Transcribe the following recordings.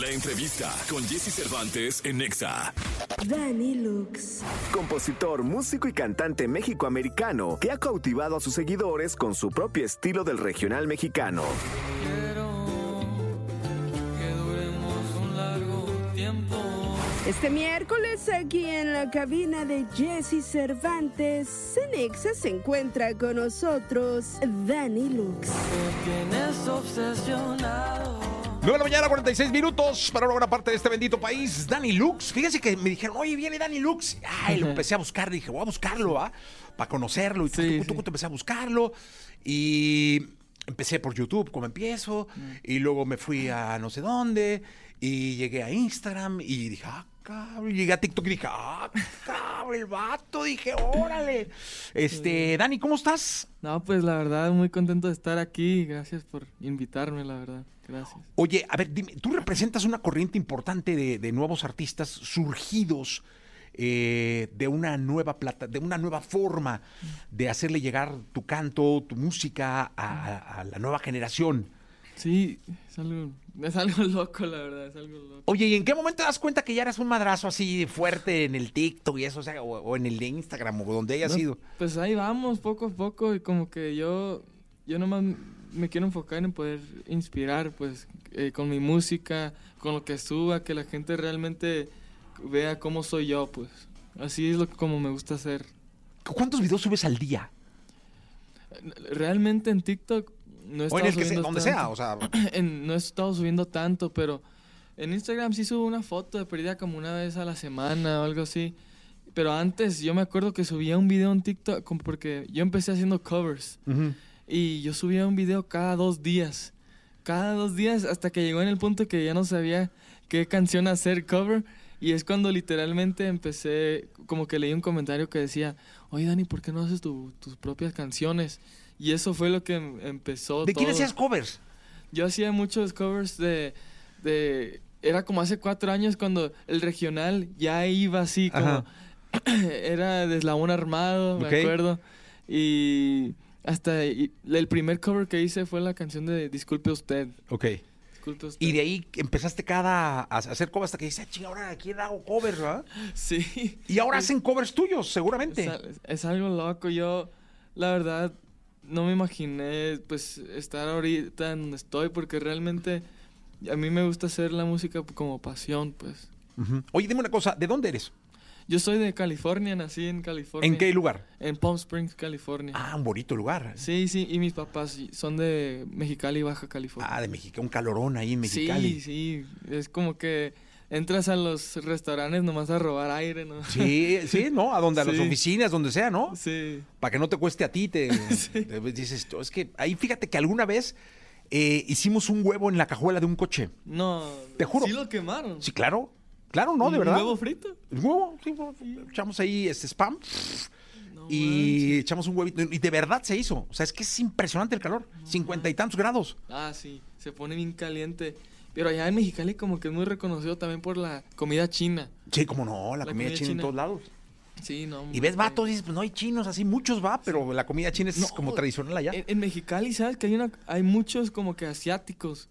La entrevista con Jesse Cervantes en Nexa. Danny Lux. Compositor, músico y cantante mexicoamericano que ha cautivado a sus seguidores con su propio estilo del regional mexicano. que duremos un largo tiempo. Este miércoles aquí en la cabina de Jesse Cervantes, Cenexa se encuentra con nosotros Danny Lux. Obsesionado. 9 de la mañana, 46 minutos para una buena parte de este bendito país. Danny Lux. Fíjense que me dijeron, oye, viene Danny Lux. Ay, lo empecé a buscar. Dije, voy a buscarlo, ¿va? Para conocerlo. Y Sí, tucu, sí. tucu, empecé a buscarlo. Y empecé por YouTube, como empiezo. Y luego me fui a no sé dónde. Y llegué a Instagram. Y dije, ah, cabrón. Llegué a TikTok y dije, ah, cabrón, el vato. Dije, órale. Este, Dani, ¿cómo estás? No, pues la verdad, muy contento de estar aquí. Gracias por invitarme, la verdad. Gracias. Oye, a ver, dime, tú representas una corriente importante de, de nuevos artistas surgidos eh, de una nueva plata, de una nueva forma de hacerle llegar tu canto, tu música a, a la nueva generación. Sí, es algo, es algo loco, la verdad, es algo loco. Oye, ¿y en qué momento te das cuenta que ya eras un madrazo así fuerte en el TikTok y eso, o, sea, o, o en el de Instagram o donde haya No, sido? Pues ahí vamos, poco a poco, y como que yo, yo nomás me quiero enfocar en poder inspirar, pues, eh, con mi música, con lo que suba, que la gente realmente vea cómo soy yo, pues. Así es lo que como me gusta hacer. ¿Cuántos videos subes al día? Realmente en TikTok no he O en estado el que sea, donde tanto. sea, o sea, en- no he estado subiendo tanto, pero en Instagram sí subo una foto de perdida como una vez a la semana o algo así. Pero antes yo me acuerdo que subía un video en TikTok porque yo empecé haciendo covers ujú. Y yo subía un video cada dos días. Cada dos días hasta que llegó en el punto que ya no sabía qué canción hacer cover. Y es cuando literalmente empecé, como que leí un comentario que decía, oye Dani, ¿por qué no haces tu- tus propias canciones? Y eso fue lo que em- empezó ¿de quién todo. hacías covers? Yo hacía muchos covers de, de... Era como hace cuatro años cuando el regional ya iba así, como... Ajá. era de eslabón armado, me acuerdo. Y hasta el primer cover que hice fue la canción de Disculpe usted. Ok. Disculpe usted. Y de ahí empezaste cada a hacer covers hasta que dices, "Ah, chinga, ahora aquí hago covers, ¿verdad? Sí. Y ahora hacen covers tuyos, seguramente. Es, al- es algo loco. Yo, la verdad, no me imaginé pues estar ahorita en donde estoy porque realmente a mí me gusta hacer la música como pasión, pues. Oye, dime una cosa, ¿de dónde eres? Yo soy de California, nací en California. ¿En qué lugar? En Palm Springs, California. Ah, un bonito lugar. Sí, sí, y mis papás sí, son de Mexicali, Baja California. Ah, de México, un calorón ahí en Mexicali. Sí, sí, es como que entras a los restaurantes nomás a robar aire, ¿no? Sí, sí, ¿no? A donde, a las Sí. oficinas, donde sea, ¿no? Sí. Para que no te cueste a ti, te, te dices, es que ahí fíjate que alguna vez eh, hicimos un huevo en la cajuela de un coche. No, Te juro. Sí lo quemaron. Sí, claro, claro, ¿no? De ¿Un verdad. huevo frito? Huevo, sí, echamos ahí este spam No y manches. echamos un huevito. Y de verdad se hizo. O sea, es que es impresionante el calor. Cincuenta y tantos grados. Ah, sí, se pone bien caliente. Pero allá en Mexicali como que es muy reconocido también por la comida china. Sí, como no, la, La comida, comida china, en todos lados. Sí, no. Y ves vatos y dices, pues no hay chinos, así muchos va, pero la comida china es No, como tradicional allá. En, en Mexicali, ¿sabes? Que hay, una, hay muchos como que asiáticos.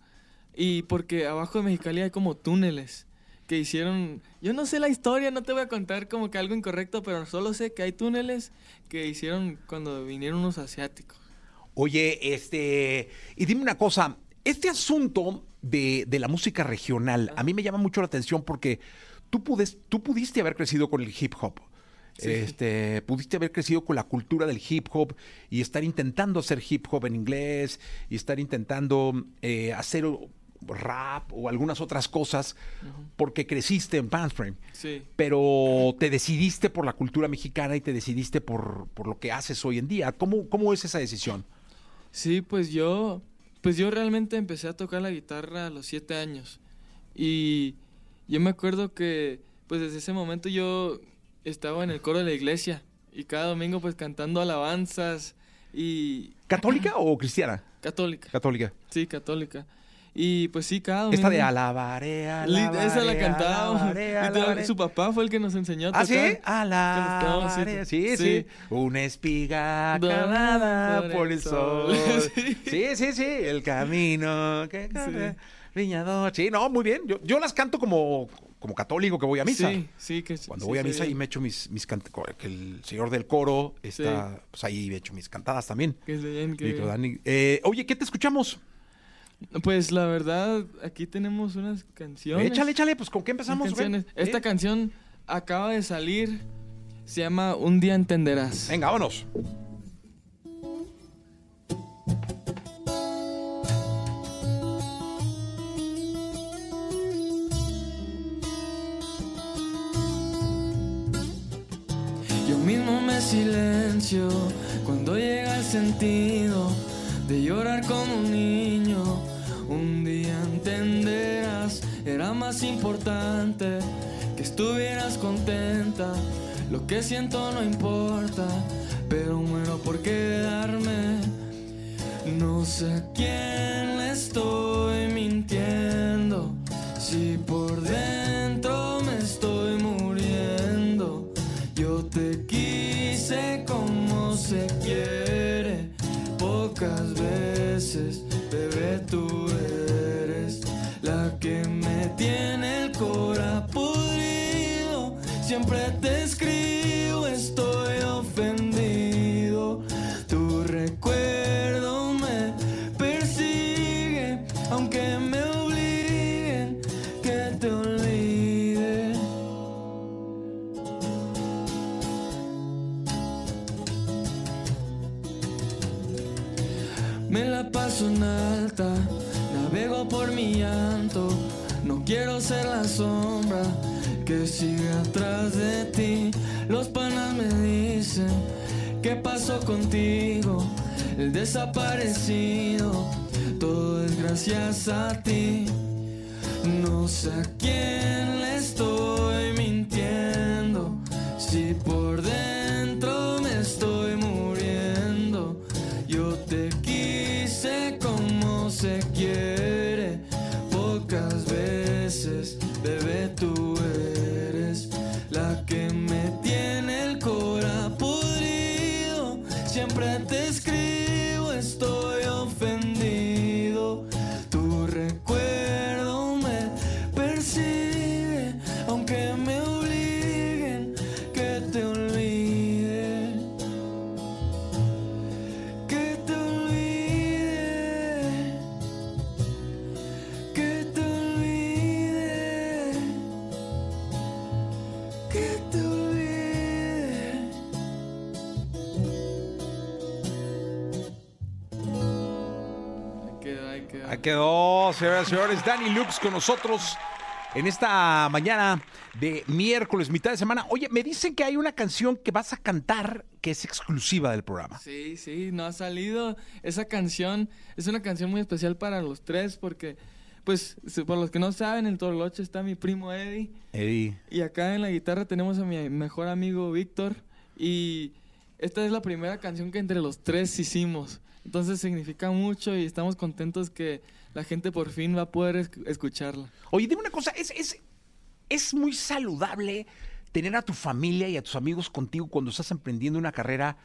Y porque abajo de Mexicali hay como túneles que hicieron... Yo no sé la historia, no te voy a contar como que algo incorrecto, pero solo sé que hay túneles que hicieron cuando vinieron unos asiáticos. Oye, este, y dime una cosa, este asunto de, de la música regional, a mí me llama mucho la atención porque tú, pudes, tú pudiste haber crecido con el hip hop. Sí. Este, pudiste haber crecido con la cultura del hip hop y estar intentando hacer hip hop en inglés y estar intentando eh, hacer rap o algunas otras cosas porque creciste en Springs. Sí. Pero te decidiste por la cultura mexicana y te decidiste por, por lo que haces hoy en día. ¿Cómo, cómo es esa decisión? Sí, pues yo, pues yo realmente empecé a tocar la guitarra a los siete años. Y yo me acuerdo que, pues desde ese momento yo estaba en el coro de la iglesia y cada domingo pues cantando alabanzas y ¿Católica o cristiana? católica. Católica. Sí, católica. Y pues sí, cada domingo. Esta de alabaré, alabaré, Esa la cantaba. Literal. Su papá fue el que nos enseñó a ¿Ah, tocar. sí? Alabaré. Sí, sí, Sí. Una espiga clavada por el sol. Sí, sí, sí. El camino que. Viñador. Sí, no, muy bien. Yo, yo las canto como, como católico que voy a misa. Sí, sí, que Cuando sí, voy a misa y me echo mis, mis cant- que el señor del coro está, pues ahí he hecho mis cantadas también. Que bien, que. Eh, oye, ¿qué te escuchamos? Pues la verdad, aquí tenemos unas canciones. Échale, échale, pues ¿con qué empezamos? Esta ¿Eh? canción acaba de salir. Se llama Un día entenderás. Venga, vámonos. Yo mismo me silencio cuando llega el sentido de llorar como un niño. Más importante que estuvieras contenta. Lo que siento no importa, pero muero por quedarme. No sé a quién le estoy mintiendo, si por dentro me estoy muriendo. Yo te quise como se quiere, pocas veces, bebé, tú eres tiene el cora podrido. Siempre te escribo, estoy ofendido. Tu recuerdo me persigue, aunque me obliguen que te olvide. Me la paso en alta, navego por mi llanto. No quiero ser la sombra que sigue atrás de ti. Los panas me dicen, ¿qué pasó contigo? El desaparecido, todo es gracias a ti. No sé a quién quedó, ahí quedó. Señoras y señores. Dani Lux con nosotros en esta mañana de miércoles, mitad de semana. Oye, me dicen que hay una canción que vas a cantar que es exclusiva del programa. Sí, sí, no ha salido. Esa canción es una canción muy especial para los tres porque, pues, por los que no saben, en Torloche está mi primo Eddie Eddie. y acá en la guitarra tenemos a mi mejor amigo Víctor y esta es la primera canción que entre los tres hicimos. Entonces significa mucho y estamos contentos que la gente por fin va a poder esc- escucharla. Oye, dime una cosa, es, es, es muy saludable tener a tu familia y a tus amigos contigo cuando estás emprendiendo una carrera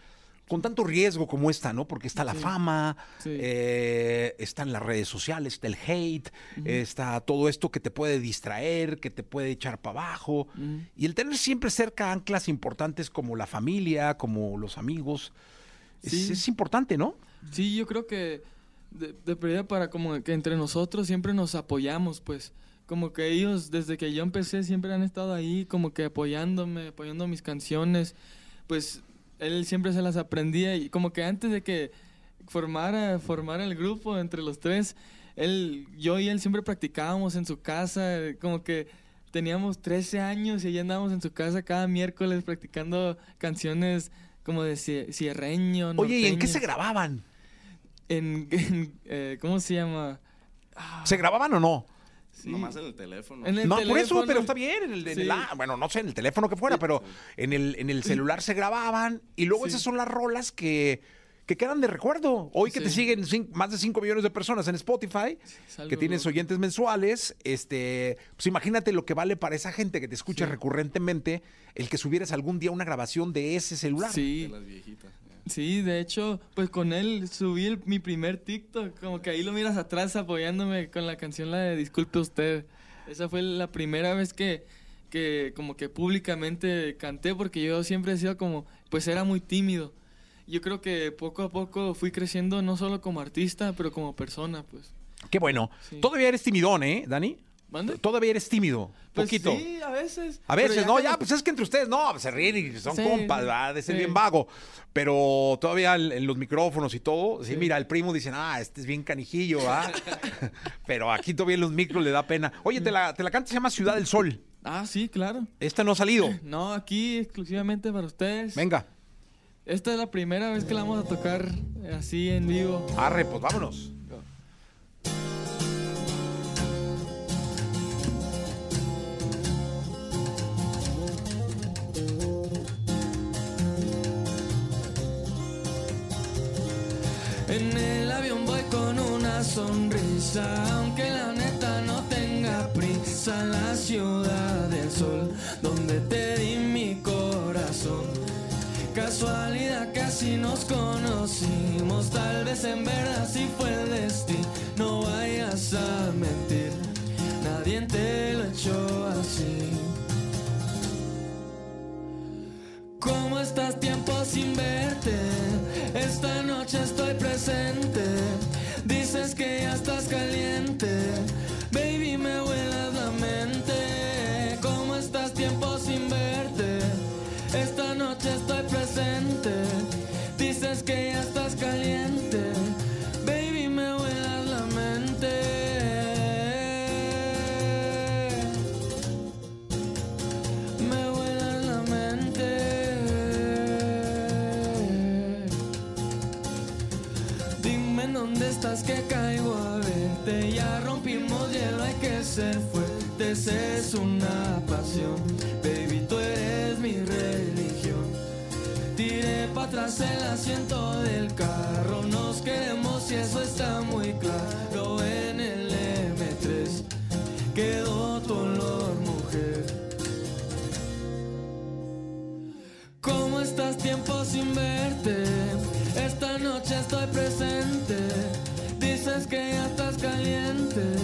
con tanto riesgo como esta, ¿no? Porque está la Sí. fama, Sí. eh, están las redes sociales, está el hate, está todo esto que te puede distraer, que te puede echar para abajo. Y el tener siempre cerca anclas importantes como la familia, como los amigos, es, Sí. es importante, ¿no? Sí, yo creo que de, de prioridad para como que entre nosotros siempre nos apoyamos, pues. Como que ellos, desde que yo empecé, siempre han estado ahí, como que apoyándome, apoyando mis canciones. Pues él siempre se las aprendía y como que antes de que formara, formara el grupo entre los tres, él, yo y él siempre practicábamos en su casa, como que teníamos 13 años y ya andábamos en su casa cada miércoles practicando canciones como de cie- cierreño. Oye, ¿y en qué se grababan? en, en, eh, ¿cómo se llama? ¿Se grababan o no? Sí. Nomás en el teléfono. En el No, por eso, teléfono. pero está bien. En el, en el- Sí. bueno, no sé, en el teléfono que fuera, pero en el, en el celular se grababan y luego Sí. esas son las rolas que, que quedan de recuerdo. Hoy que te siguen más de 5 millones de personas en Spotify, que tienes loco. oyentes mensuales, este, pues imagínate lo que vale para esa gente que te escucha Sí. recurrentemente el que subieras algún día una grabación de ese celular. Sí, De las viejitas. Sí, de hecho, pues con él subí el- mi primer TikTok. Como que ahí lo miras atrás apoyándome con la canción la de Disculpe usted. Esa fue la primera vez que, que como que públicamente canté porque yo siempre he sido como, pues era muy tímido. Yo creo que poco a poco fui creciendo no solo como artista, pero como persona, pues. Qué bueno. Sí. Todavía eres timidón, ¿eh, Dani? ¿Mande? Todavía eres tímido. Pues poquito. sí, a veces. A veces, no, ya, pues es que entre ustedes, no, se ríen y son Sí, compas, ¿verdad? de ser sí. bien vago. Pero todavía en, los micrófonos y todo, sí, Sí. mira, el primo dice, ah, este es bien canijillo, ¿ah? Pero aquí todavía en los micros le da pena. Oye, te la, te la canta, se llama Ciudad del Sol. Ah, sí, claro. Esta no ha salido. No, aquí exclusivamente para ustedes. Venga, Esta es la primera vez que la vamos a tocar eh, así en vivo. arre, pues vámonos. Sonrisa, aunque la neta no tenga prisa. La ciudad del sol, donde te di mi corazón. Casualidad que así nos conocimos, tal vez en verdad sí fue el destino. No vayas a mentir, nadie te lo echó así. ¿Cómo estás tiempo sin verte? Esta noche estoy presente. Dices que ya estás caliente. Baby, me vuelas la mente. ¿Cómo estás tiempo sin verte? Esta noche estoy presente. Dices que ya estás caliente. Ser fuertes. Es una pasión. Baby, tú eres mi religión. Tiré para atrás el asiento del carro. Nos queremos y eso está muy claro. En el M3 quedó tu olor, mujer. ¿Cómo estás tiempo sin verte? Esta noche estoy presente. Dices que ya estás caliente.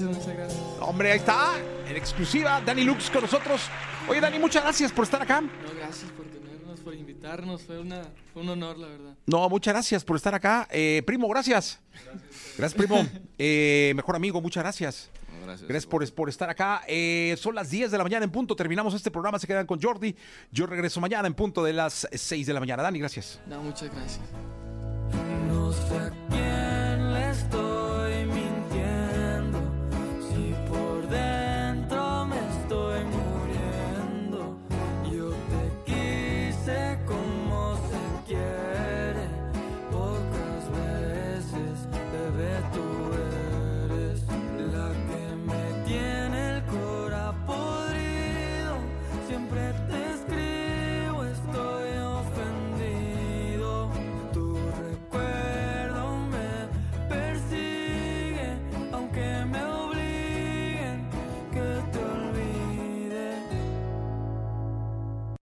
Gracias, muchas gracias. Hombre, ahí está, en exclusiva, Dani Lux con nosotros. Oye, Dani, muchas gracias por estar acá. No, gracias por tenernos, por invitarnos. Fue, una, fue un honor, la verdad. No, muchas gracias por estar acá. Eh, primo, gracias. Gracias, primo. Eh, mejor amigo, muchas gracias. Gracias por, por estar acá. Eh, son las 10 de la mañana en punto. Terminamos este programa. Se quedan con Jordi. Yo regreso mañana en punto de las 6 de la mañana. Dani, gracias. No, muchas gracias.